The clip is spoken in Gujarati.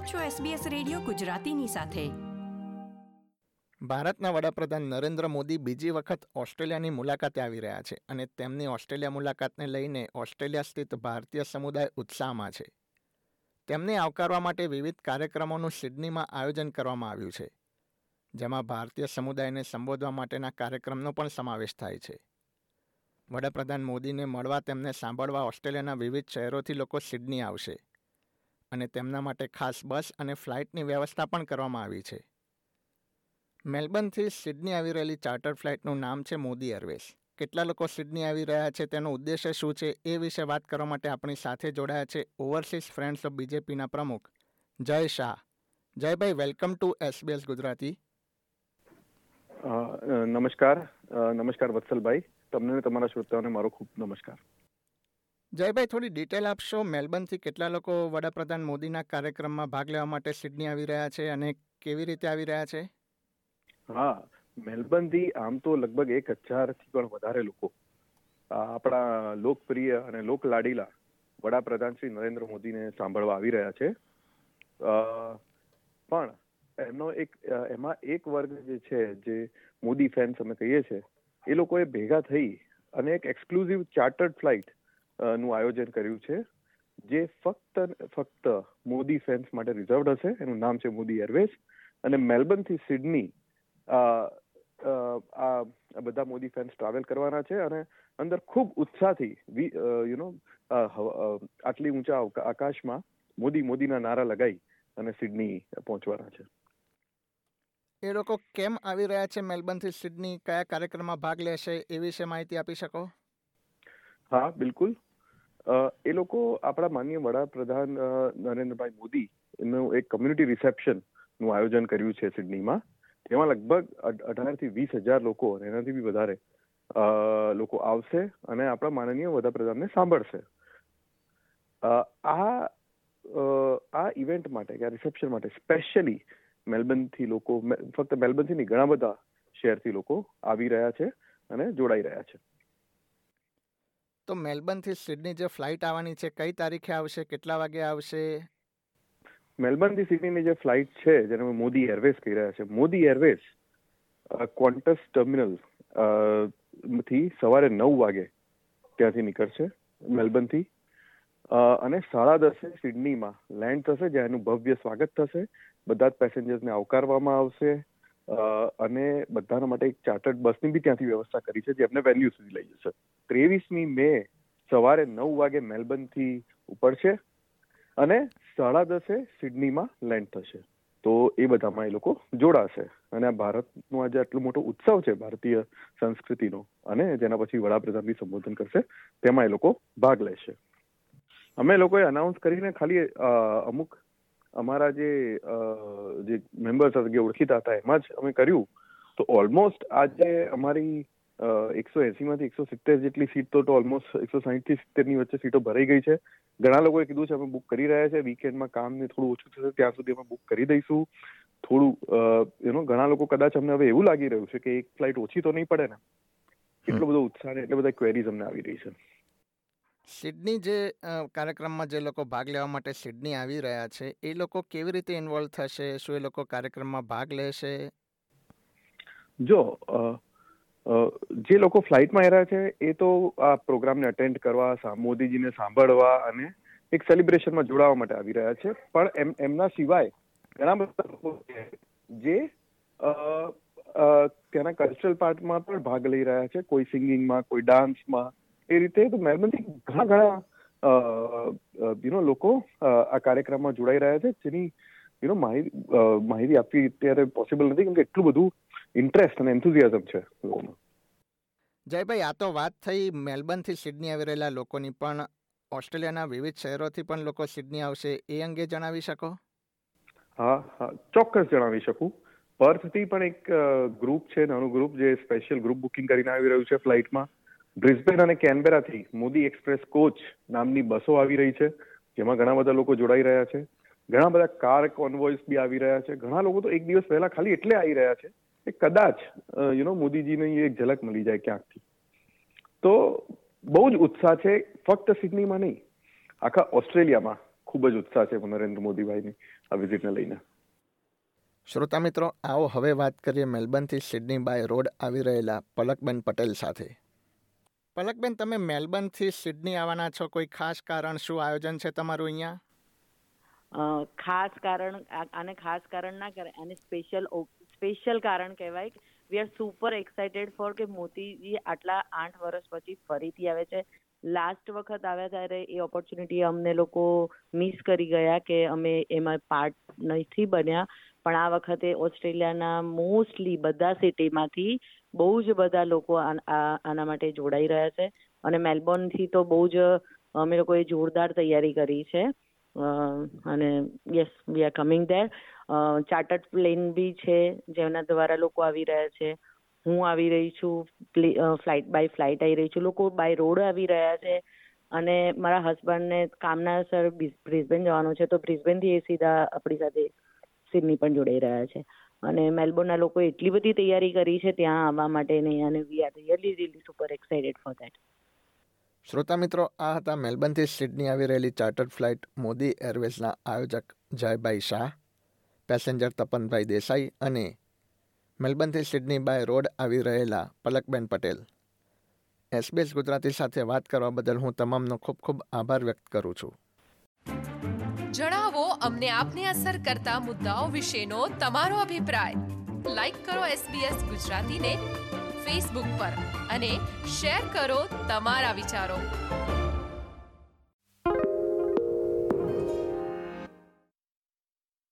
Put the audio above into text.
આપ છો SBS રેડિયો ગુજરાતીની સાથે. ભારતના વડાપ્રધાન નરેન્દ્ર મોદી બીજી વખત ઓસ્ટ્રેલિયાની મુલાકાતે આવી રહ્યા છે અને તેમની ઓસ્ટ્રેલિયા મુલાકાતને લઈને ઓસ્ટ્રેલિયા સ્થિત ભારતીય સમુદાય ઉત્સાહમાં છે. તેમને આવકારવા માટે વિવિધ કાર્યક્રમોનું સિડનીમાં આયોજન કરવામાં આવ્યું છે, જેમાં ભારતીય સમુદાયને સંબોધવા માટેના કાર્યક્રમનો પણ સમાવેશ થાય છે. વડાપ્રધાન મોદીને મળવા તેમને સાંભળવા ઓસ્ટ્રેલિયાના વિવિધ શહેરોથી લોકો સિડની આવશે. અને તેમના માટે ખાસ બસ અને ફ્લાઇટની વ્યવસ્થા પણ કરવામાં આવી છે. મેલબર્નથી સિડની આવી રહેલી ચાર્ટર ફ્લાઇટનું નામ છે મોદી એરવેઝ. કેટલા લોકો સિડની આવી રહ્યા છે, તેનો ઉદ્દેશ્ય શું છે, એ વિશે વાત કરવા માટે આપણી સાથે જોડાયા છે ઓવરસીઝ ફ્રેન્ડ્સ ઓફ બીજેપીના પ્રમુખ. જય શાહ. જયભાઈ વેલકમ ટુ એસબીએસ ગુજરાતી. નમસ્કાર. નમસ્કાર વત્સલભાઈ. તમને તમારા શ્રોતાઓને મારો ખૂબ નમસ્કાર. જયભાઈ, થોડી ડિટેલ આપશો? મેલબર્નથી કેટલા લોકો વડાપ્રધાન મોદીના કાર્યક્રમમાં ભાગ લેવા માટે સિડની આવી રહ્યા છે અને કેવી રીતે આવી રહ્યા છે? હા, મેલબર્નથી આમ તો લગભગ એક હજારથી પણ વધારે લોકો. આપણા લોકપ્રિય અને લોકલાડીલા વડાપ્રધાન શ્રી નરેન્દ્ર મોદીને સાંભળવા આવી રહ્યા છે. પણ એમનો એક, એમાં એક વર્ગ જે છે, જે મોદી ફેન્સ અમે કહીએ છીએ, એ લોકોએ ભેગા થઈ અને એક એક્સક્લુઝિવ ચાર્ટર્ડ ફ્લાઇટ નું આયોજન કર્યું છે. જે ફક્ત ફક્ત મોદી ફેન્સ માટે રિઝર્વડ હશે એનું નામ છે મોદી એરવેઝ અને મેલબર્નથી સિડની આ બધા મોદી ફેન્સ ટ્રાવેલ કરવાના છે અને અંદર ખૂબ ઉત્સાહથી યુ નો આટલી ઊંચા આકાશમાં મોદી મોદીના નારા લગાવી અને સિડની પહોંચવાના છે. એ લોકો કેમ આવી રહ્યા છે? મેલબર્નથી સિડની કયા કાર્યક્રમમાં ભાગ લેશે? એ વિશે માહિતી આપી શકો? હા બિલકુલ. એ લોકો આપણા માનનીય વડાપ્રધાન નરેન્દ્રભાઈ મોદી એનું એક કમ્યુનિટી રિસેપ્શનનું આયોજન કર્યું છે સિડનીમાં. તેમાં લગભગ અઢારથી વીસ હજાર લોકો અને એનાથી બી વધારે લોકો આવશે અને આપણા માનનીય વડાપ્રધાનને સાંભળશે. આ આ ઇવેન્ટ માટે કે આ રિસેપ્શન માટે સ્પેશિયલી મેલબર્નથી લોકો ફક્ત મેલબર્નથી નહીં, ઘણા બધા શહેરથી લોકો આવી રહ્યા છે અને જોડાઈ રહ્યા છે. તો મેલબર્નથી સિડની જે ફ્લાઇટ આવવાની છે, કઈ તારીખે આવશે, કેટલા વાગે આવશે? મેલબર્નથી સિડનીની જે ફ્લાઇટ છે, જેને મોદી એરવેઝ કહી રહ્યા છે, મોદી એરવેઝ ક્વોન્ટસ ટર્મિનલથી સવારે નવ વાગે ત્યાંથી નીકળશે મેલબર્નથી. અને સાડા દસે સિડનીમાં લેન્ડ થશે, જ્યાં એનું ભવ્ય સ્વાગત થશે. બધા જ પેસેન્જર્સને આવકારવામાં આવશે. અને બધાના માટે એક ચાર્ટર્ડ બસની બી ત્યાંથી વ્યવસ્થા કરી છે, જે એમને વેન્યુ સુધી લઈ જશે. ત્રેવીસમી મે સવારે નવ વાગે મેલબર્નથી ઉપડશે અને સાડા દસે સિડનીમાં લેન્ડ થશે. તો એ બધામાં એ લોકો જોડાશે. અને આ ભારતનો આજે આટલો મોટો ઉત્સવ છે, ભારતીય સંસ્કૃતિનો, અને જેના પછી વડાપ્રધાન બી સંબોધન કરશે, તેમાં એ લોકો ભાગ લેશે. અમે લોકોએ અનાઉન્સ કરીને ખાલી અમુક અમારા જે જે મેમ્બર્સ જે ઓળખીતા હતા એમાં જ અમે કર્યું. તો ઓલમોસ્ટ આજે અમારી એકસો એસી માંથી એકસો સિત્તેર જેટલી સીટ તો ઓલમોસ્ટ એકસો સાહીઠથી સિત્તેરની વચ્ચે સીટો ભરાઈ ગઈ છે. ઘણા લોકોએ કીધું છે અમે બુક કરી રહ્યા છે. વીકેન્ડમાં કામ ને થોડું ઓછું થશે ત્યાં સુધી અમે બુક કરી દઈશું. થોડું એનો ઘણા લોકો કદાચ અમને હવે એવું લાગી રહ્યું છે કે એક ફ્લાઇટ ઓછી તો નહીં પડે ને. એટલો બધો ઉત્સાહ ને એટલે બધા ક્વેરીઝ અમને આવી રહી છે. સિડની જે કાર્યક્રમમાં જે લોકો ભાગ લેવા માટે સિડની આવી રહ્યા છે, એ લોકો કેવી રીતે ઇન્વોલ્વ થશે? શું એ લોકો કાર્યક્રમમાં ભાગ લેશે? જો જે લોકો ફ્લાઇટમાં આવ્યા છે, એ તો આ પ્રોગ્રામને અટેન્ડ કરવા મોદીજીને સાંભળવા અને એક સેલિબ્રેશનમાં જોડાવા માટે આવી રહ્યા છે. પણ એમ, એમના સિવાય ઘણા બધા લોકો જે ત્યાંના કલ્ચરલ પાર્ટમાં પણ ભાગ લઈ રહ્યા છે. કોઈ સિંગિંગમાં કોઈ ડાન્સમાં એ રીતે તો મેલબર્નથી ઘણા ઘણા યુ નો લોકો આ કાર્યક્રમમાં જોડાઈ રહ્યા છે જેની યુ નો માહિતી માહિતી આપવી અત્યારે પોસિબલ નથી કેમ કે એટલું બધું ઇન્ટરેસ્ટ અને એન્થુઝિયાઝમ છે લોકોમાં. જયભાઈ આ તો વાત થઈ મેલબર્નથી સિડની આવી રહેલા લોકોની પણ ઓસ્ટ્રેલિયાના વિવિધ શહેરોથી પણ લોકો સિડની આવશે એ અંગે જણાવી શકો? હા હા ચોક્કસ જણાવી શકું. પર્થથી પણ એક ગ્રુપ છે નાનું ગ્રુપ જે સ્પેશિયલ ગ્રુપ બુકિંગ કરીને આવી રહ્યું છે ફ્લાઇટમાં બ્રિસ્બેન અને કેનબેરાથી મોદી એક્સપ્રેસ કોચ નામની બસો આવી રહી છે, જેમાં ઘણા બધા લોકો જોડાઈ રહ્યા છે. ઘણા બધા કાર કોન્વોઇસ બી આવી રહ્યા છે. ઘણા લોકો તો એક દિવસ પહેલા ખાલી એટલે આવી રહ્યા છે કે કદાચ યુ નો મોદીજીની એક ઝલક મળી જાય ક્યાંકથી. તો બહુ જ ઉત્સાહ છે, ફક્ત સિડનીમાં નહીં, આખા ઓસ્ટ્રેલિયામાં ખૂબ જ ઉત્સાહ છે નરેન્દ્ર મોદીભાઈની આ વિઝિટને લઈને. શ્રોતા મિત્રો, આવો હવે વાત કરીએ મેલબર્નથી સિડની બાય રોડ આવી રહેલા પલકબેન પટેલ સાથે. પલકબેન, તમે મેલબર્નથી સિડની આવવાના છો. કોઈ ખાસ કારણ શું આયોજન છે તમારું અહીંયા? ખાસ કારણ આને ખાસ કારણ ના કરે આને સ્પેશિયલ સ્પેશિયલ કારણ કહેવાય we are super excited for કે મોતીજી આટલા આઠ વર્ષ પછી ફરીથી આવે છે. લાસ્ટ વખત આવ્યા ત્યારે એ ઓપોર્ચ્યુનિટી અમને લોકો મિસ કરી ગયા કે અમે એમાં પાર્ટ નથી બન્યા. પણ આ વખતે ઓસ્ટ્રેલિયાના મોસ્ટલી બધા સિટીમાંથી બહુ જ બધા લોકો આના માટે જોડાઈ રહ્યા છે. અને મેલબોર્નથી તો બહુ જ અમે લોકોએ જોરદાર તૈયારી કરી છે. અને yes we are coming there chartered plane બી છે, જેના દ્વારા લોકો આવી રહ્યા છે. હું આવી રહી છું ફ્લાઇટ બાય ફ્લાઇટ આવી રહી છું. લોકો બાય રોડ આવી રહ્યા છે અને મારા હસબન્ડને કામના સર બ્રિસ્બેન જવાનું છે. તો બ્રિસ્બેનથી એ સીધા આપણી સાથે સિડની પણ જોડાઈ રહ્યા છે. અને મેલબોર્નના લોકો એટલી બધી તૈયારી કરી છે ત્યાં આવવા માટેની અને we are really really super excited for that શ્રોતા મિત્રો, આ હતા મેલબર્નથી સિડની આવી રહેલી ચાર્ટર્ડ ફ્લાઇટ મોદી એરવેઝના આયોજક જયભાઈ શાહ પેસેન્જર તપનભાઈ દેસાઈ અને મેલબર્નથી સિડની બાય રોડ આવી રહેલા પલકબેન પટેલ. એસબીએસ ગુજરાતી સાથે વાત કરવા બદલ હું તમામનો ખૂબ ખૂબ આભાર વ્યક્ત કરું છું. જણાવો અમને આપને અસર કરતા મુદ્દાઓ વિશેનો તમારો અભિપ્રાય. લાઈક કરો એસબીએસ ગુજરાતીને ફેસબુક પર અને શેર કરો તમારા વિચારો.